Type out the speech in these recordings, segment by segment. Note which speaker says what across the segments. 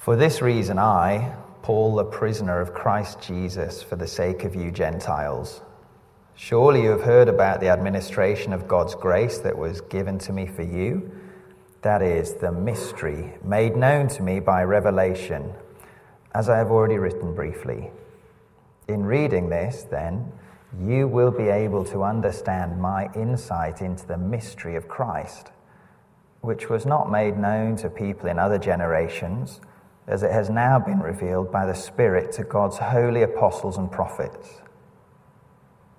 Speaker 1: For this reason, I, Paul, the prisoner of Christ Jesus, for the sake of you Gentiles, surely you have heard about the administration of God's grace that was given to me for you. That is, the mystery made known to me by revelation, as I have already written briefly. In reading this, then, you will be able to understand my insight into the mystery of Christ, which was not made known to people in other generations as it has now been revealed by the Spirit to God's holy apostles and prophets.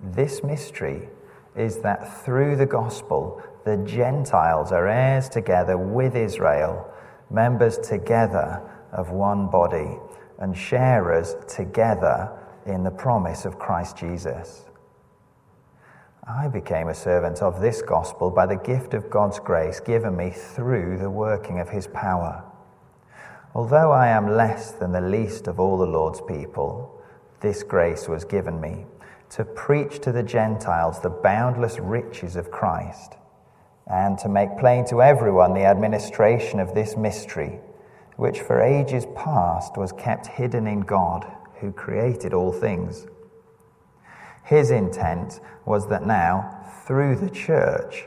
Speaker 1: This mystery is that through the gospel, the Gentiles are heirs together with Israel, members together of one body, and sharers together in the promise of Christ Jesus. I became a servant of this gospel by the gift of God's grace given me through the working of his power. Although I am less than the least of all the Lord's people, this grace was given me to preach to the Gentiles the boundless riches of Christ, and to make plain to everyone the administration of this mystery, which for ages past was kept hidden in God, who created all things. His intent was that now, through the church,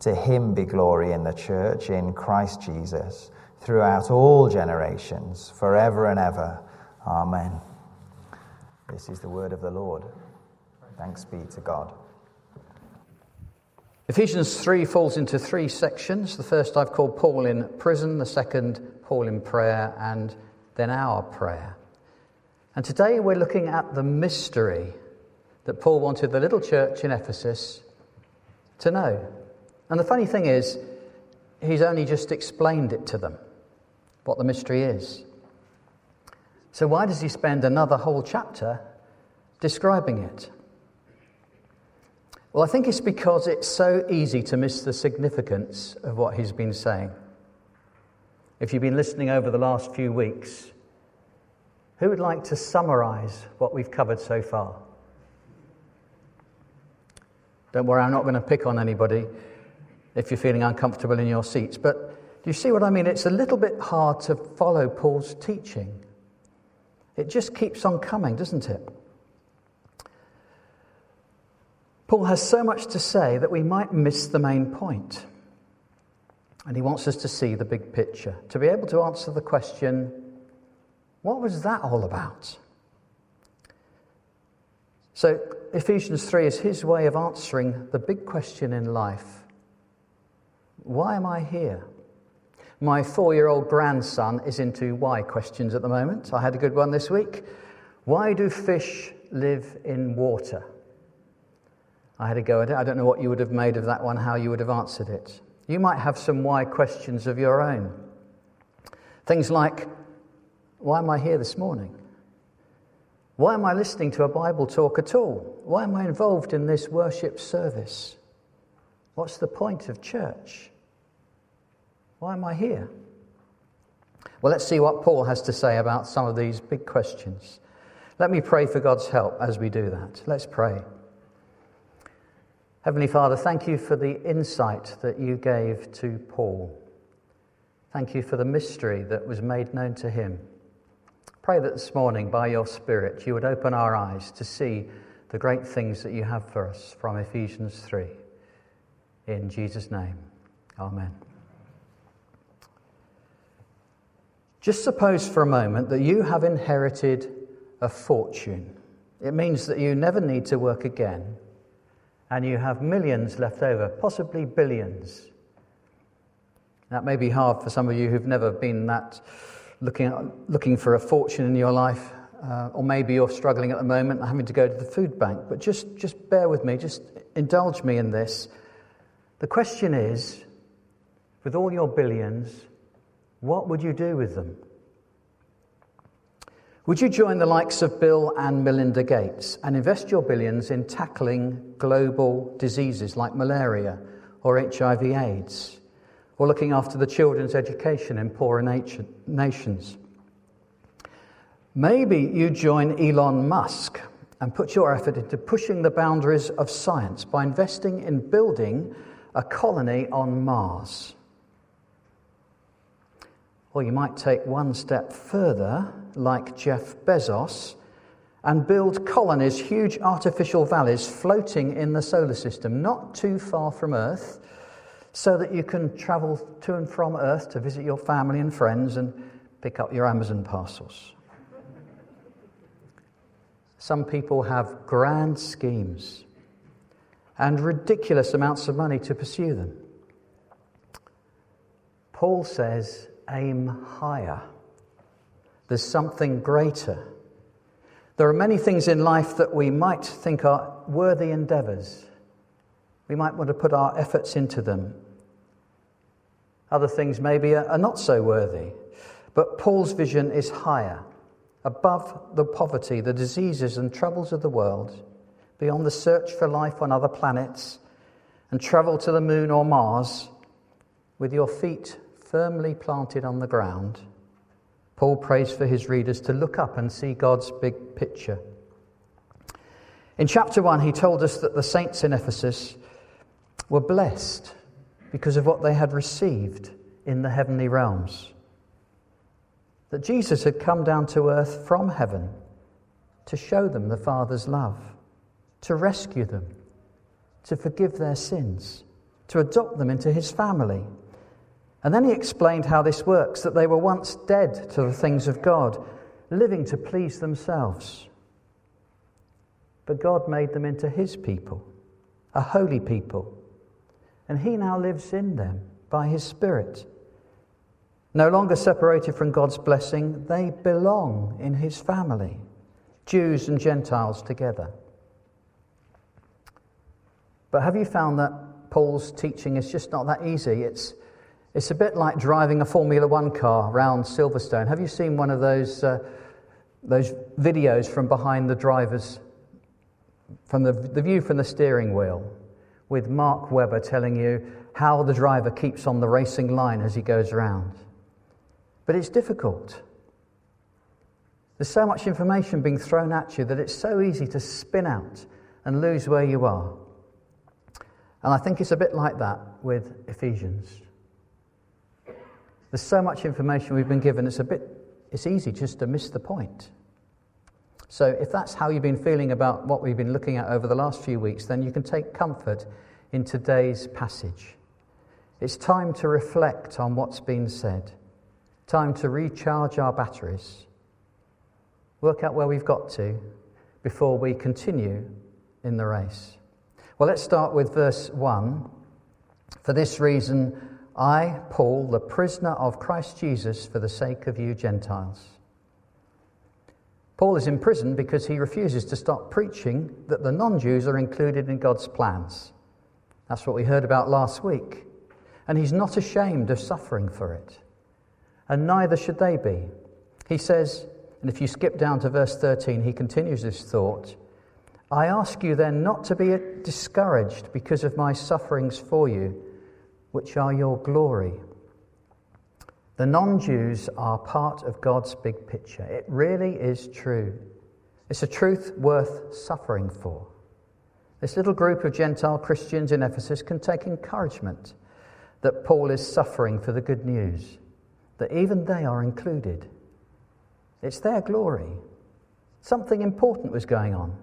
Speaker 1: to him be glory in the church in Christ Jesus throughout all generations, forever and ever. Amen. This is the word of the Lord. Thanks be to God.
Speaker 2: Ephesians 3 falls into three sections. The first I've called Paul in prison, the second, Paul in prayer, and then our prayer. And today we're looking at the mystery that Paul wanted the little church in Ephesus to know. And the funny thing is, he's only just explained it to them what the mystery is. So, why does he spend another whole chapter describing it? Well, I think it's because it's so easy to miss the significance of what he's been saying. If you've been listening over the last few weeks, who would like to summarize what we've covered so far? Don't worry, I'm not going to pick on anybody if you're feeling uncomfortable in your seats, but do you see what I mean? It's a little bit hard to follow Paul's teaching. It just keeps on coming, doesn't it? Paul has so much to say that we might miss the main point. And he wants us to see the big picture, to be able to answer the question what was that all about? So, Ephesians 3 is his way of answering the big question in life why am I here? My four year old grandson is into why questions at the moment. I had a good one this week. Why do fish live in water? I had a go at it. I don't know what you would have made of that one, how you would have answered it. You might have some why questions of your own. Things like, why am I here this morning? Why am I listening to a Bible talk at all? Why am I involved in this worship service? What's the point of church? Why am I here? Well, let's see what Paul has to say about some of these big questions. Let me pray for God's help as we do that. Let's pray. Heavenly Father, thank you for the insight that you gave to Paul. Thank you for the mystery that was made known to him. Pray that this morning, by your Spirit, you would open our eyes to see the great things that you have for us from Ephesians 3. In Jesus' name, Amen. Just suppose for a moment that you have inherited a fortune. It means that you never need to work again, and you have millions left over, possibly billions. That may be hard for some of you who've never been that looking, looking for a fortune in your life, uh, or maybe you're struggling at the moment having to go to the food bank. But just, just bear with me, just indulge me in this. The question is with all your billions, what would you do with them? Would you join the likes of Bill and Melinda Gates and invest your billions in tackling global diseases like malaria or HIV/AIDS, or looking after the children's education in poorer nations? Maybe you join Elon Musk and put your effort into pushing the boundaries of science by investing in building a colony on Mars. Or you might take one step further, like Jeff Bezos, and build colonies, huge artificial valleys floating in the solar system, not too far from Earth, so that you can travel to and from Earth to visit your family and friends and pick up your Amazon parcels. Some people have grand schemes and ridiculous amounts of money to pursue them. Paul says, aim higher. There's something greater. There are many things in life that we might think are worthy endeavors. We might want to put our efforts into them. Other things maybe are not so worthy. But Paul's vision is higher, above the poverty, the diseases, and troubles of the world, beyond the search for life on other planets, and travel to the moon or Mars with your feet firmly planted on the ground, Paul prays for his readers to look up and see God's big picture. In chapter 1, he told us that the saints in Ephesus were blessed because of what they had received in the heavenly realms. That Jesus had come down to earth from heaven to show them the Father's love, to rescue them, to forgive their sins, to adopt them into his family and then he explained how this works that they were once dead to the things of God, living to please themselves. But God made them into his people, a holy people, and he now lives in them by his Spirit. No longer separated from God's blessing, they belong in his family, Jews and Gentiles together. But have you found that Paul's teaching is just not that easy? It's it's a bit like driving a Formula One car around Silverstone. Have you seen one of those, uh, those videos from behind the driver's, from the, the view from the steering wheel, with Mark Webber telling you how the driver keeps on the racing line as he goes around? But it's difficult. There's so much information being thrown at you that it's so easy to spin out and lose where you are. And I think it's a bit like that with Ephesians. There's so much information we've been given, it's a bit, it's easy just to miss the point. So if that's how you've been feeling about what we've been looking at over the last few weeks, then you can take comfort in today's passage. It's time to reflect on what's been said, time to recharge our batteries, work out where we've got to before we continue in the race. Well, let's start with verse 1. For this reason, I, Paul, the prisoner of Christ Jesus, for the sake of you Gentiles. Paul is in prison because he refuses to stop preaching that the non Jews are included in God's plans. That's what we heard about last week. And he's not ashamed of suffering for it. And neither should they be. He says, and if you skip down to verse 13, he continues this thought I ask you then not to be discouraged because of my sufferings for you which are your glory. The non Jews are part of God's big picture. It really is true. It's a truth worth suffering for. This little group of Gentile Christians in Ephesus can take encouragement that Paul is suffering for the good news, that even they are included. It's their glory. Something important was going on.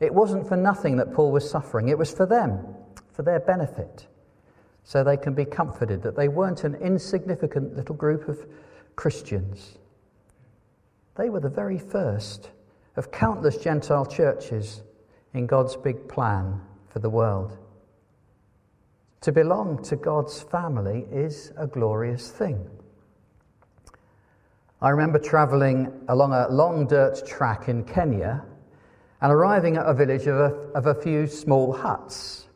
Speaker 2: It wasn't for nothing that Paul was suffering, it was for them, for their benefit. So they can be comforted that they weren't an insignificant little group of Christians. They were the very first of countless Gentile churches in God's big plan for the world. To belong to God's family is a glorious thing. I remember travelling along a long dirt track in Kenya and arriving at a village of a, of a few small huts.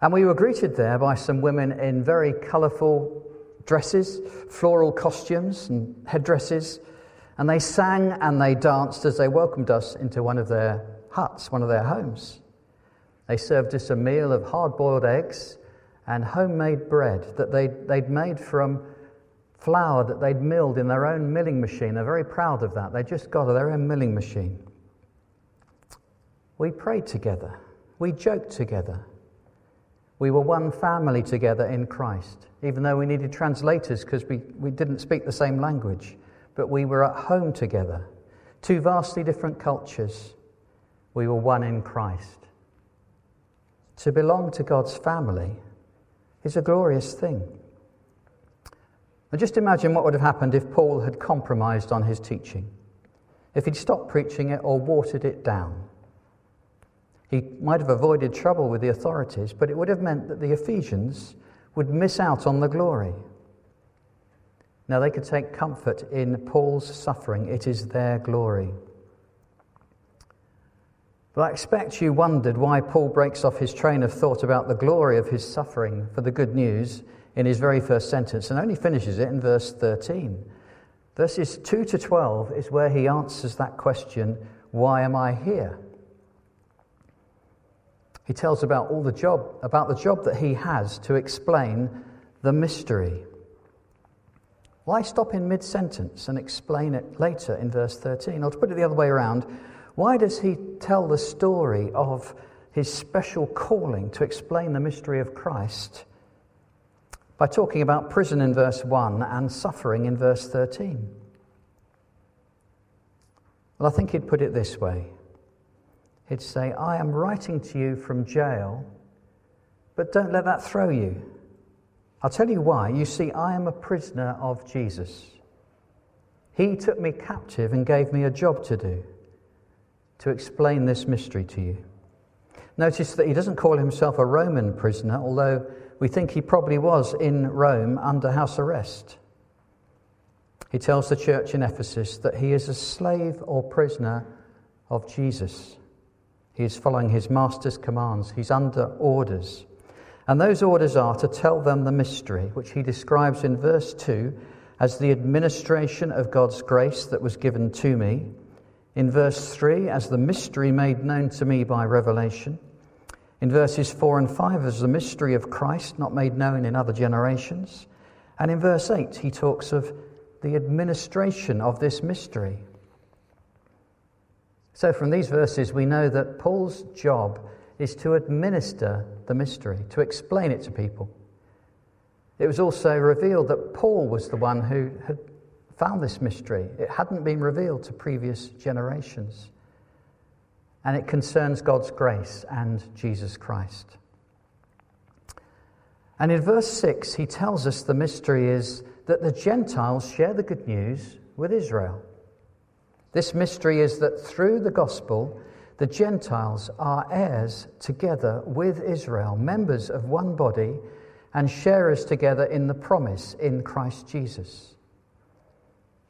Speaker 2: And we were greeted there by some women in very colourful dresses, floral costumes, and headdresses. And they sang and they danced as they welcomed us into one of their huts, one of their homes. They served us a meal of hard boiled eggs and homemade bread that they'd, they'd made from flour that they'd milled in their own milling machine. They're very proud of that. They just got their own milling machine. We prayed together. We joked together. We were one family together in Christ, even though we needed translators because we, we didn't speak the same language. But we were at home together. Two vastly different cultures. We were one in Christ. To belong to God's family is a glorious thing. And just imagine what would have happened if Paul had compromised on his teaching, if he'd stopped preaching it or watered it down. He might have avoided trouble with the authorities, but it would have meant that the Ephesians would miss out on the glory. Now they could take comfort in Paul's suffering, it is their glory. But I expect you wondered why Paul breaks off his train of thought about the glory of his suffering for the good news in his very first sentence and only finishes it in verse 13. Verses 2 to 12 is where he answers that question why am I here? He tells about all the job about the job that he has to explain the mystery. Why stop in mid sentence and explain it later in verse 13? Or to put it the other way around, why does he tell the story of his special calling to explain the mystery of Christ by talking about prison in verse 1 and suffering in verse 13? Well, I think he'd put it this way He'd say, I am writing to you from jail, but don't let that throw you. I'll tell you why. You see, I am a prisoner of Jesus. He took me captive and gave me a job to do to explain this mystery to you. Notice that he doesn't call himself a Roman prisoner, although we think he probably was in Rome under house arrest. He tells the church in Ephesus that he is a slave or prisoner of Jesus. He is following his master's commands, he's under orders. And those orders are to tell them the mystery, which he describes in verse 2 as the administration of God's grace that was given to me. In verse 3, as the mystery made known to me by revelation in verses 4 and 5 as the mystery of Christ not made known in other generations. And in verse 8, he talks of the administration of this mystery. So, from these verses, we know that Paul's job is to administer the mystery, to explain it to people. It was also revealed that Paul was the one who had found this mystery. It hadn't been revealed to previous generations and it concerns God's grace and Jesus Christ. And in verse 6, he tells us the mystery is that the Gentiles share the good news with Israel. This mystery is that through the gospel, the Gentiles are heirs together with Israel, members of one body, and sharers together in the promise in Christ Jesus.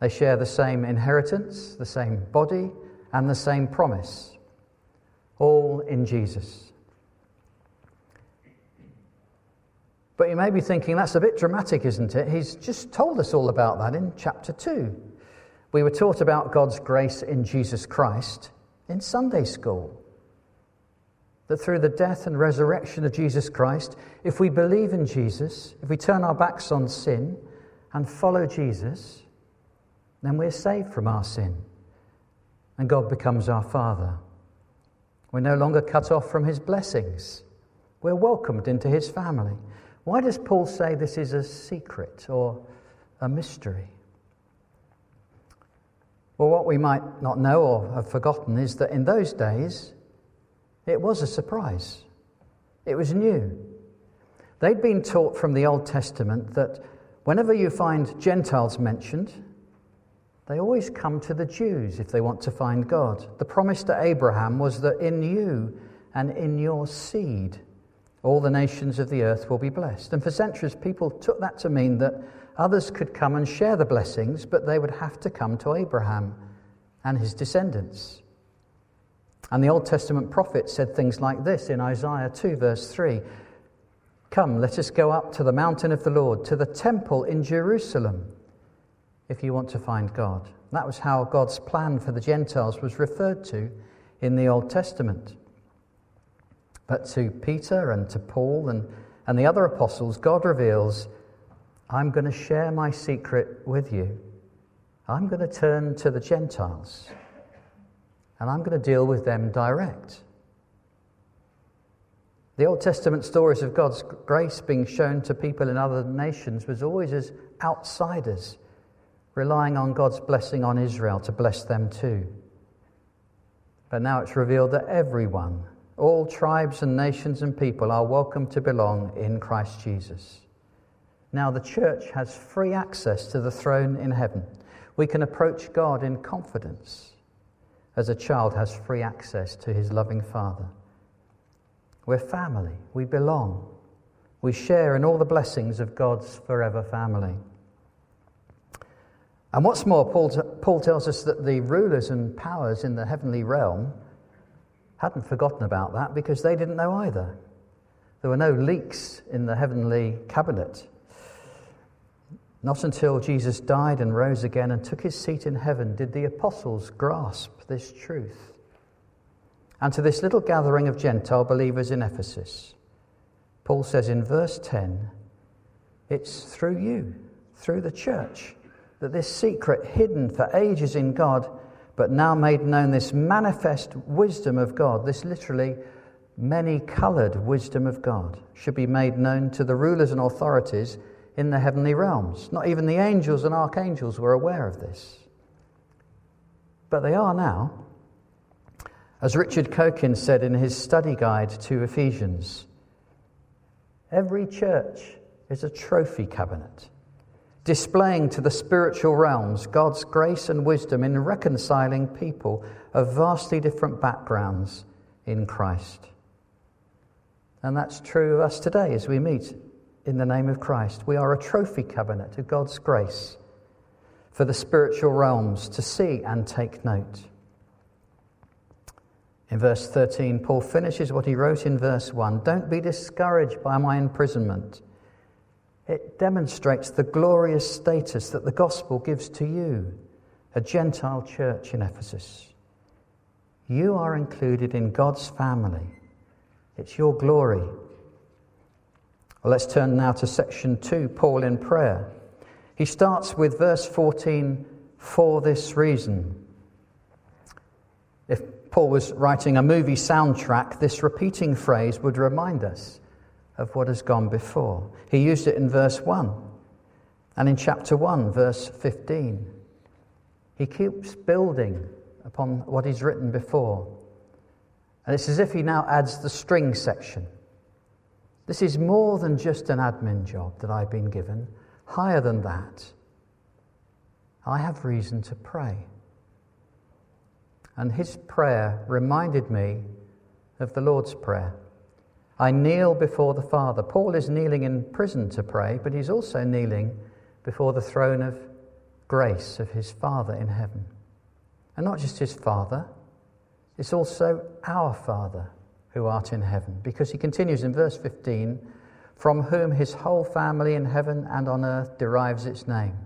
Speaker 2: They share the same inheritance, the same body, and the same promise all in Jesus. But you may be thinking, that's a bit dramatic, isn't it? He's just told us all about that in chapter 2. We were taught about God's grace in Jesus Christ in Sunday school. That through the death and resurrection of Jesus Christ, if we believe in Jesus, if we turn our backs on sin and follow Jesus, then we're saved from our sin. and God becomes our Father. We're no longer cut off from His blessings. We're welcomed into His family. Why does Paul say this is a secret or a mystery? Well, what we might not know or have forgotten is that in those days, it was a surprise. It was new. They'd been taught from the Old Testament that whenever you find Gentiles mentioned, they always come to the Jews if they want to find God. The promise to Abraham was that in you and in your seed, all the nations of the earth will be blessed. And for centuries, people took that to mean that others could come and share the blessings, but they would have to come to Abraham and his descendants. And the Old Testament prophet said things like this in Isaiah 2, verse 3 Come, let us go up to the mountain of the Lord, to the temple in Jerusalem, if you want to find God. That was how God's plan for the Gentiles was referred to in the Old Testament. But to Peter and to Paul and, and the other apostles, God reveals, I'm going to share my secret with you. I'm going to turn to the Gentiles and I'm going to deal with them direct. The Old Testament stories of God's grace being shown to people in other nations was always as outsiders, relying on God's blessing on Israel to bless them too. But now it's revealed that everyone, all tribes and nations and people, are welcome to belong in Christ Jesus. Now the church has free access to the throne in heaven. We can approach God in confidence as a child has free access to his loving father. We're family, we belong, we share in all the blessings of God's forever family. And what's more, Paul, t- Paul tells us that the rulers and powers in the heavenly realm hadn't forgotten about that because they didn't know either. There were no leaks in the heavenly cabinet. Not until Jesus died and rose again and took his seat in heaven did the apostles grasp this truth. And to this little gathering of Gentile believers in Ephesus, Paul says in verse 10 it's through you, through the church, that this secret hidden for ages in God, but now made known, this manifest wisdom of God, this literally many coloured wisdom of God, should be made known to the rulers and authorities in the heavenly realms. Not even the angels and archangels were aware of this. But they are now. As Richard Coekin said in his study guide to Ephesians, every church is a trophy cabinet, displaying to the spiritual realms God's grace and wisdom in reconciling people of vastly different backgrounds in Christ. And that's true of us today as we meet in the name of Christ. We are a trophy cabinet of God's grace for the spiritual realms to see and take note. In verse 13, Paul finishes what he wrote in verse 1 Don't be discouraged by my imprisonment. It demonstrates the glorious status that the gospel gives to you, a Gentile church in Ephesus. You are included in God's family. It's your glory well, let's turn now to section 2, Paul in prayer. He starts with verse 14 for this reason. If Paul was writing a movie soundtrack, this repeating phrase would remind us of what has gone before. He used it in verse 1 and in chapter 1, verse 15. He keeps building upon what he's written before. And it's as if he now adds the string section. This is more than just an admin job that I've been given, higher than that. I have reason to pray. And his prayer reminded me of the Lord's Prayer. I kneel before the Father. Paul is kneeling in prison to pray, but he's also kneeling before the throne of grace of his Father in heaven. And not just his Father, it's also our Father who art in heaven. Because he continues in verse 15, from whom his whole family in heaven and on earth derives its name.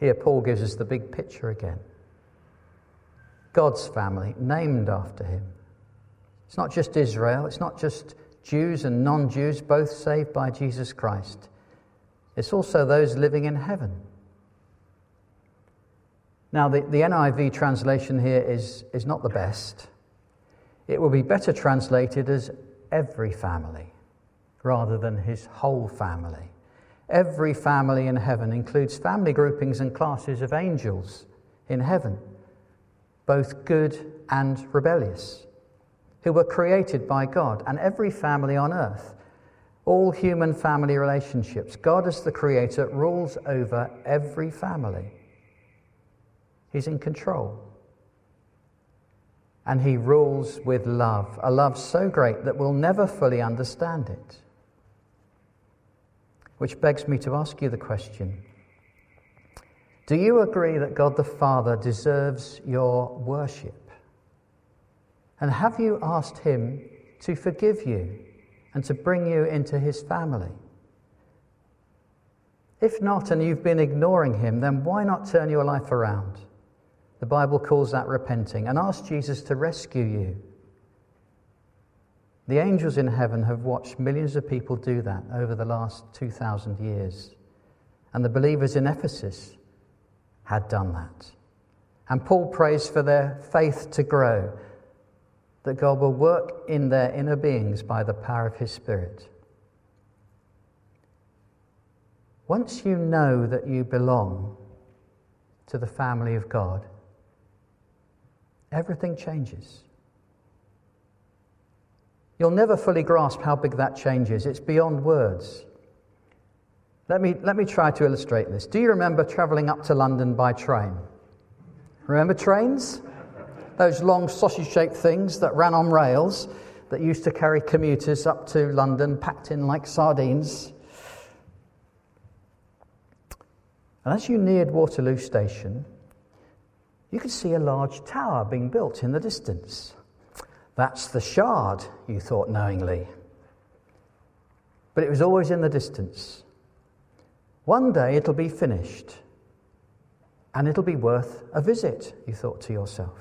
Speaker 2: Here, Paul gives us the big picture again God's family, named after him. It's not just Israel, it's not just Jews and non Jews, both saved by Jesus Christ. It's also those living in heaven. Now, the, the NIV translation here is, is not the best. It will be better translated as every family rather than his whole family. Every family in heaven includes family groupings and classes of angels in heaven, both good and rebellious, who were created by God, and every family on earth. All human family relationships. God, as the creator, rules over every family. He's in control. And he rules with love, a love so great that we'll never fully understand it. Which begs me to ask you the question Do you agree that God the Father deserves your worship? And have you asked Him to forgive you and to bring you into His family? If not, and you've been ignoring Him, then why not turn your life around? The Bible calls that repenting and ask Jesus to rescue you the angels in heaven have watched millions of people do that over the last 2,000 years. And the believers in Ephesus had done that. And Paul prays for their faith to grow, that God will work in their inner beings by the power of his Spirit. Once you know that you belong to the family of God, everything changes. You'll never fully grasp how big that change is. It's beyond words. Let me, let me try to illustrate this. Do you remember travelling up to London by train? Remember trains? Those long sausage shaped things that ran on rails that used to carry commuters up to London packed in like sardines. And as you neared Waterloo Station, you could see a large tower being built in the distance. That's the shard, you thought knowingly. But it was always in the distance. One day it'll be finished, and it'll be worth a visit, you thought to yourself.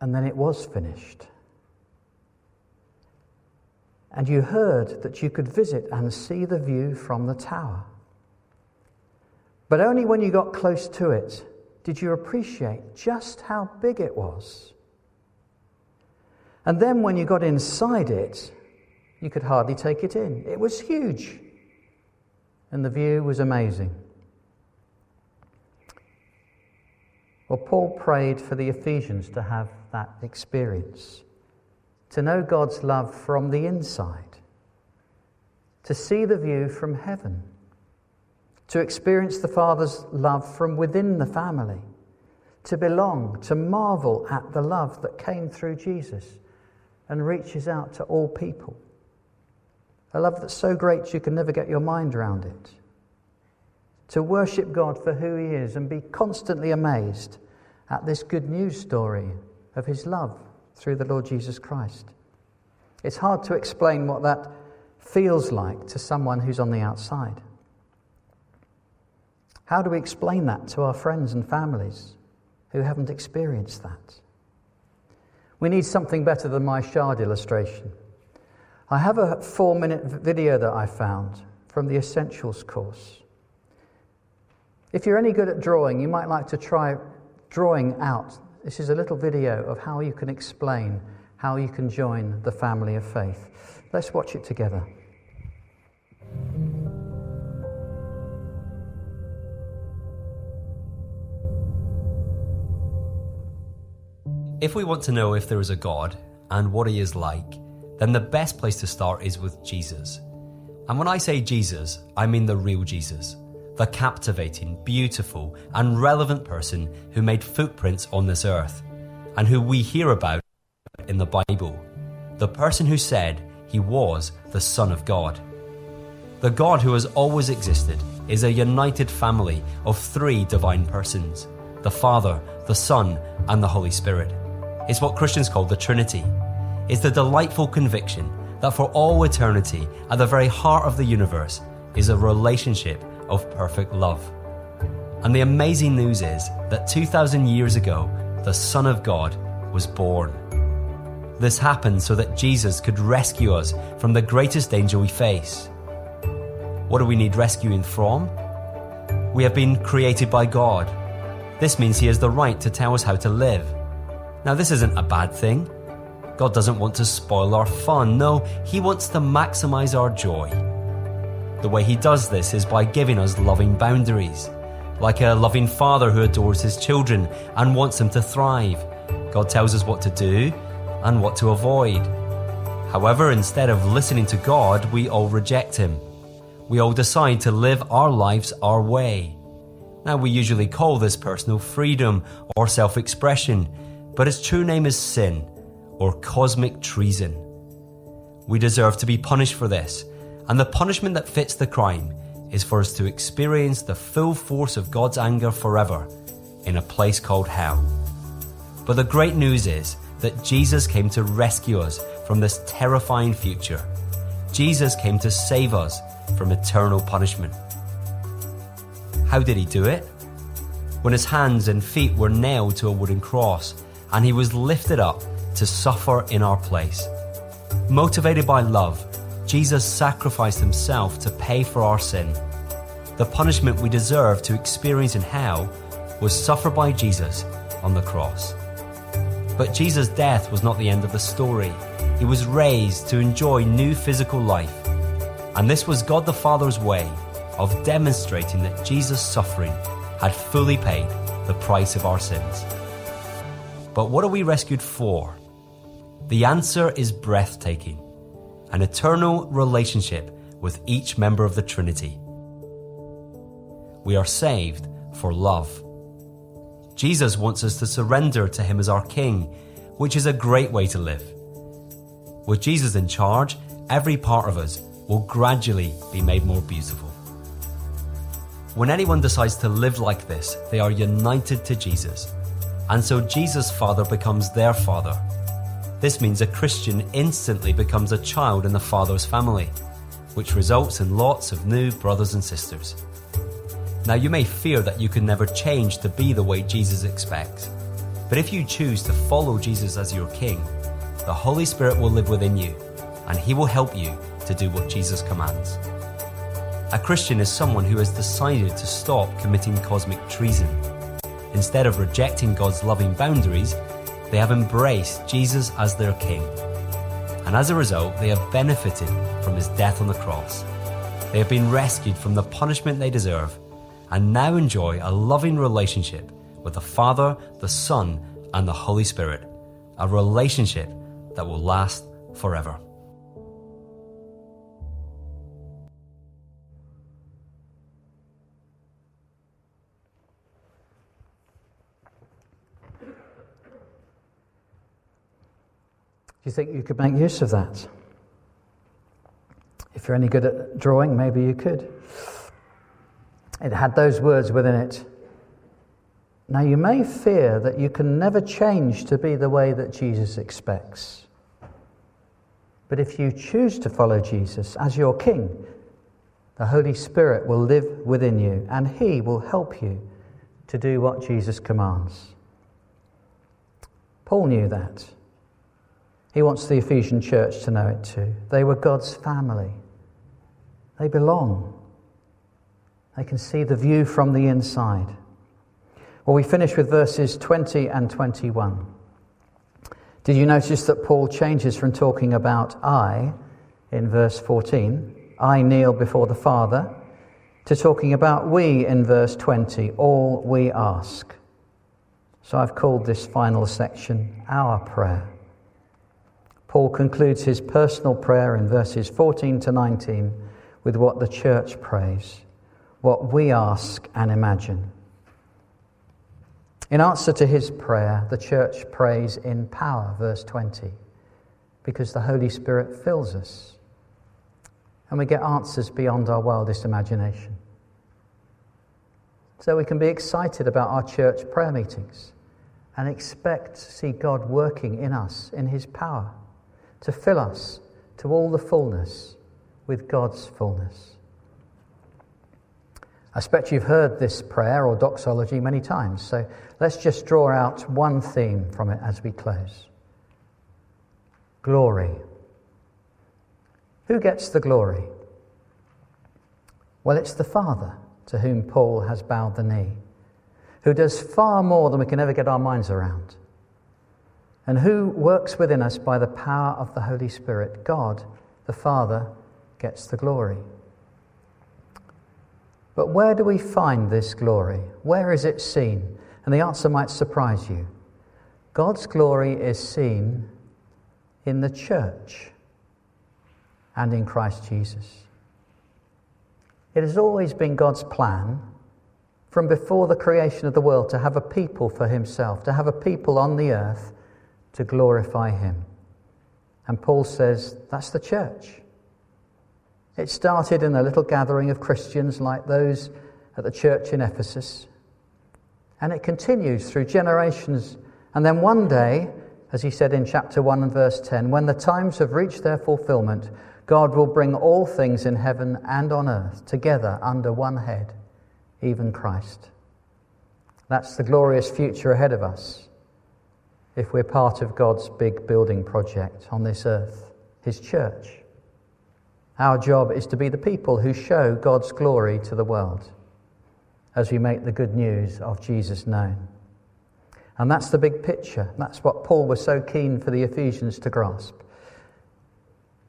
Speaker 2: And then it was finished. And you heard that you could visit and see the view from the tower. But only when you got close to it did you appreciate just how big it was. And then when you got inside it, you could hardly take it in. It was huge. And the view was amazing. Well, Paul prayed for the Ephesians to have that experience, to know God's love from the inside, to see the view from heaven, to experience the Father's love from within the family, to belong, to marvel at the love that came through Jesus and reaches out to all people. A love that's so great you can never get your mind around it. To worship God for who He is and be constantly amazed at this good news story of His love through the Lord Jesus Christ. It's hard to explain what that feels like to someone who's on the outside. How do we explain that to our friends and families who haven't experienced that? We need something better than my shard illustration. I have a four minute video that I found from the Essentials course. If you're any good at drawing, you might like to try drawing out. This is a little video of how you can explain how you can join the family of faith. Let's watch it together.
Speaker 3: If we want to know if there is a God and what he is like, then the best place to start is with Jesus. And when I say Jesus, I mean the real Jesus, the captivating, beautiful, and relevant person who made footprints on this earth, and who we hear about in the Bible, the person who said he was the Son of God. The God who has always existed is a united family of three divine persons the Father, the Son, and the Holy Spirit. It's what Christians call the Trinity. It's the delightful conviction that for all eternity, at the very heart of the universe, is a relationship of perfect love. And the amazing news is that 2,000 years ago, the Son of God was born. This happened so that Jesus could rescue us from the greatest danger we face. What do we need rescuing from? We have been created by God. This means He has the right to tell us how to live. Now, this isn't a bad thing. God doesn't want to spoil our fun. No, He wants to maximize our joy. The way He does this is by giving us loving boundaries. Like a loving father who adores his children and wants them to thrive, God tells us what to do and what to avoid. However, instead of listening to God, we all reject Him. We all decide to live our lives our way. Now, we usually call this personal freedom or self expression, but its true name is sin or cosmic treason. We deserve to be punished for this, and the punishment that fits the crime is for us to experience the full force of God's anger forever in a place called hell. But the great news is that Jesus came to rescue us from this terrifying future. Jesus came to save us from eternal punishment. How did he do it? When his hands and feet were nailed to a wooden cross and he was lifted up to suffer in our place. Motivated by love, Jesus sacrificed himself to pay for our sin. The punishment we deserve to experience in hell was suffered by Jesus on the cross. But Jesus' death was not the end of the story. He was raised to enjoy new physical life. And this was God the Father's way of demonstrating that Jesus' suffering had fully paid the price of our sins. But what are we rescued for? The answer is breathtaking an eternal relationship with each member of the Trinity. We are saved for love. Jesus wants us to surrender to Him as our King, which is a great way to live. With Jesus in charge, every part of us will gradually be made more beautiful. When anyone decides to live like this, they are united to Jesus. And so Jesus' Father becomes their Father this means a Christian instantly becomes a child in the Father's family, which results in lots of new brothers and sisters. Now, you may fear that you can never change to be the way Jesus expects, but if you choose to follow Jesus as your King, the Holy Spirit will live within you, and He will help you to do what Jesus commands. A Christian is someone who has decided to stop committing cosmic treason. Instead of rejecting God's loving boundaries, they have embraced Jesus as their King. And as a result, they have benefited from his death on the cross. They have been rescued from the punishment they deserve and now enjoy a loving relationship with the Father, the Son, and the Holy Spirit, a relationship that will last forever.
Speaker 2: You think you could make use of that? If you're any good at drawing, maybe you could. It had those words within it. Now, you may fear that you can never change to be the way that Jesus expects. But if you choose to follow Jesus as your King, the Holy Spirit will live within you and He will help you to do what Jesus commands. Paul knew that. He wants the Ephesian church to know it too. They were God's family, they belong. They can see the view from the inside. Well, we finish with verses 20 and 21. Did you notice that Paul changes from talking about I in verse 14, I kneel before the Father, to talking about we in verse 20, all we ask? So I've called this final section our prayer. Paul concludes his personal prayer in verses 14 to 19 with what the church prays, what we ask and imagine. In answer to his prayer, the church prays in power, verse 20, because the Holy Spirit fills us and we get answers beyond our wildest imagination. So we can be excited about our church prayer meetings and expect to see God working in us in his power to fill us to all the fullness with God's fullness. I expect you've heard this prayer or doxology many times, so let's just draw out one theme from it as we close glory. Who gets the glory? Well, it's the Father. to whom Paul has bowed the knee, who does far more than we can ever get our minds around, and who works within us by the power of the Holy Spirit. God, the Father, gets the glory. But where do we find this glory? Where is it seen? And the answer might surprise you. God's glory is seen in the church and in Christ Jesus. It has always been God's plan from before the creation of the world to have a people for himself, to have a people on the earth to glorify him. And Paul says that's the church. It started in a little gathering of Christians like those at the church in Ephesus. And it continues through generations. And then one day, as he said in chapter 1 and verse 10, when the times have reached their fulfillment, God will bring all things in heaven and on earth together under one head, even Christ. That's the glorious future ahead of us if we're part of God's big building project on this earth, His church. Our job is to be the people who show God's glory to the world as we make the good news of Jesus known. And that's the big picture. That's what Paul was so keen for the Ephesians to grasp.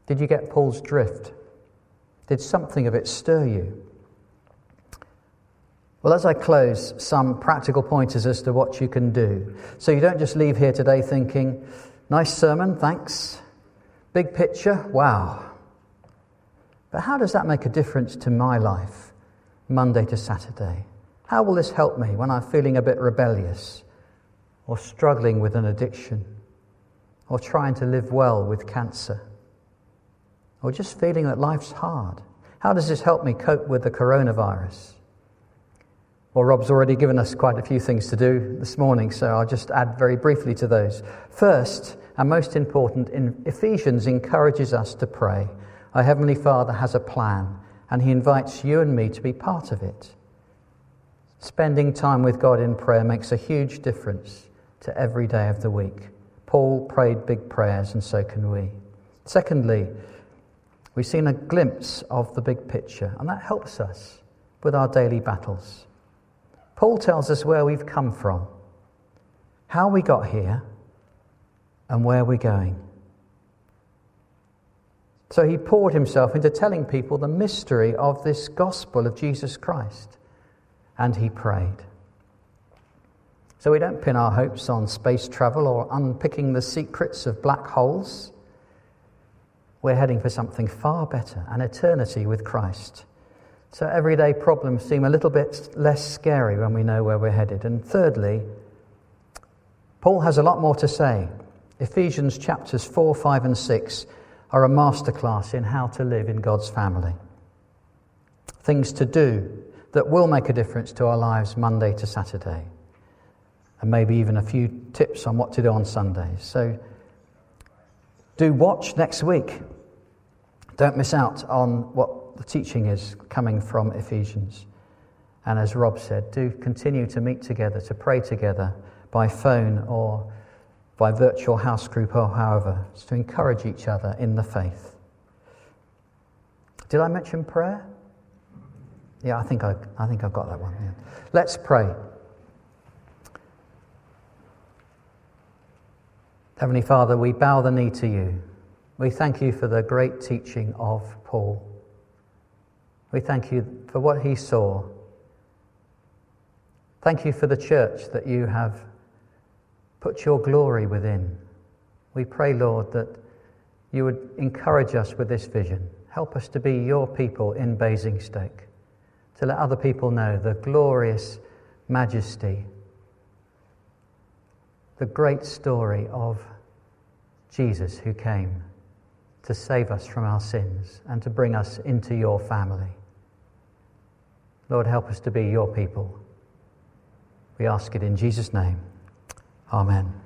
Speaker 2: Did you get Paul's drift? Did something of it stir you? Well, as I close, some practical pointers as to what you can do. So you don't just leave here today thinking, nice sermon, thanks. Big picture, wow. But how does that make a difference to my life, Monday to Saturday? How will this help me when I'm feeling a bit rebellious, or struggling with an addiction, or trying to live well with cancer? or just feeling that life's hard? How does this help me cope with the coronavirus? Well, Rob's already given us quite a few things to do this morning, so I'll just add very briefly to those. First, and most important, in Ephesians encourages us to pray. Our Heavenly Father has a plan, and He invites you and me to be part of it. Spending time with God in prayer makes a huge difference to every day of the week. Paul prayed big prayers, and so can we. Secondly, We've seen a glimpse of the big picture, and that helps us with our daily battles. Paul tells us where we've come from, how we got here, and where we're going. So he poured himself into telling people the mystery of this gospel of Jesus Christ, and he prayed. So we don't pin our hopes on space travel or unpicking the secrets of black holes. We're heading for something far better an eternity with Christ. So everyday problems seem a little bit less scary when we know where we're headed. And thirdly, Paul has a lot more to say. Ephesians chapters 4, 5, and 6 are a masterclass in how to live in God's family. Things to do that will make a difference to our lives Monday to Saturday. And maybe even a few tips on what to do on Sundays. So do watch next week. Don't miss out on the teaching is coming from Ephesians. And as Rob said, do continue to meet together, to pray together by phone or by virtual house group or however, to encourage each other in the faith. Did I mention prayer? Yeah, I think, I, I think I've got that one. Yeah. Let's pray. Heavenly Father, we bow the knee to you. We thank you for the great teaching of Paul. We thank you for what he saw. Thank you for the church that you have put your glory within. We pray, Lord, that you would encourage us with this vision. Help us to be your people in Basingstoke, to let other people know the glorious majesty, the great story of Jesus who came to save us from our sins and to bring us into your family. Lord, help us to be your people. We ask it in Jesus' name. Amen.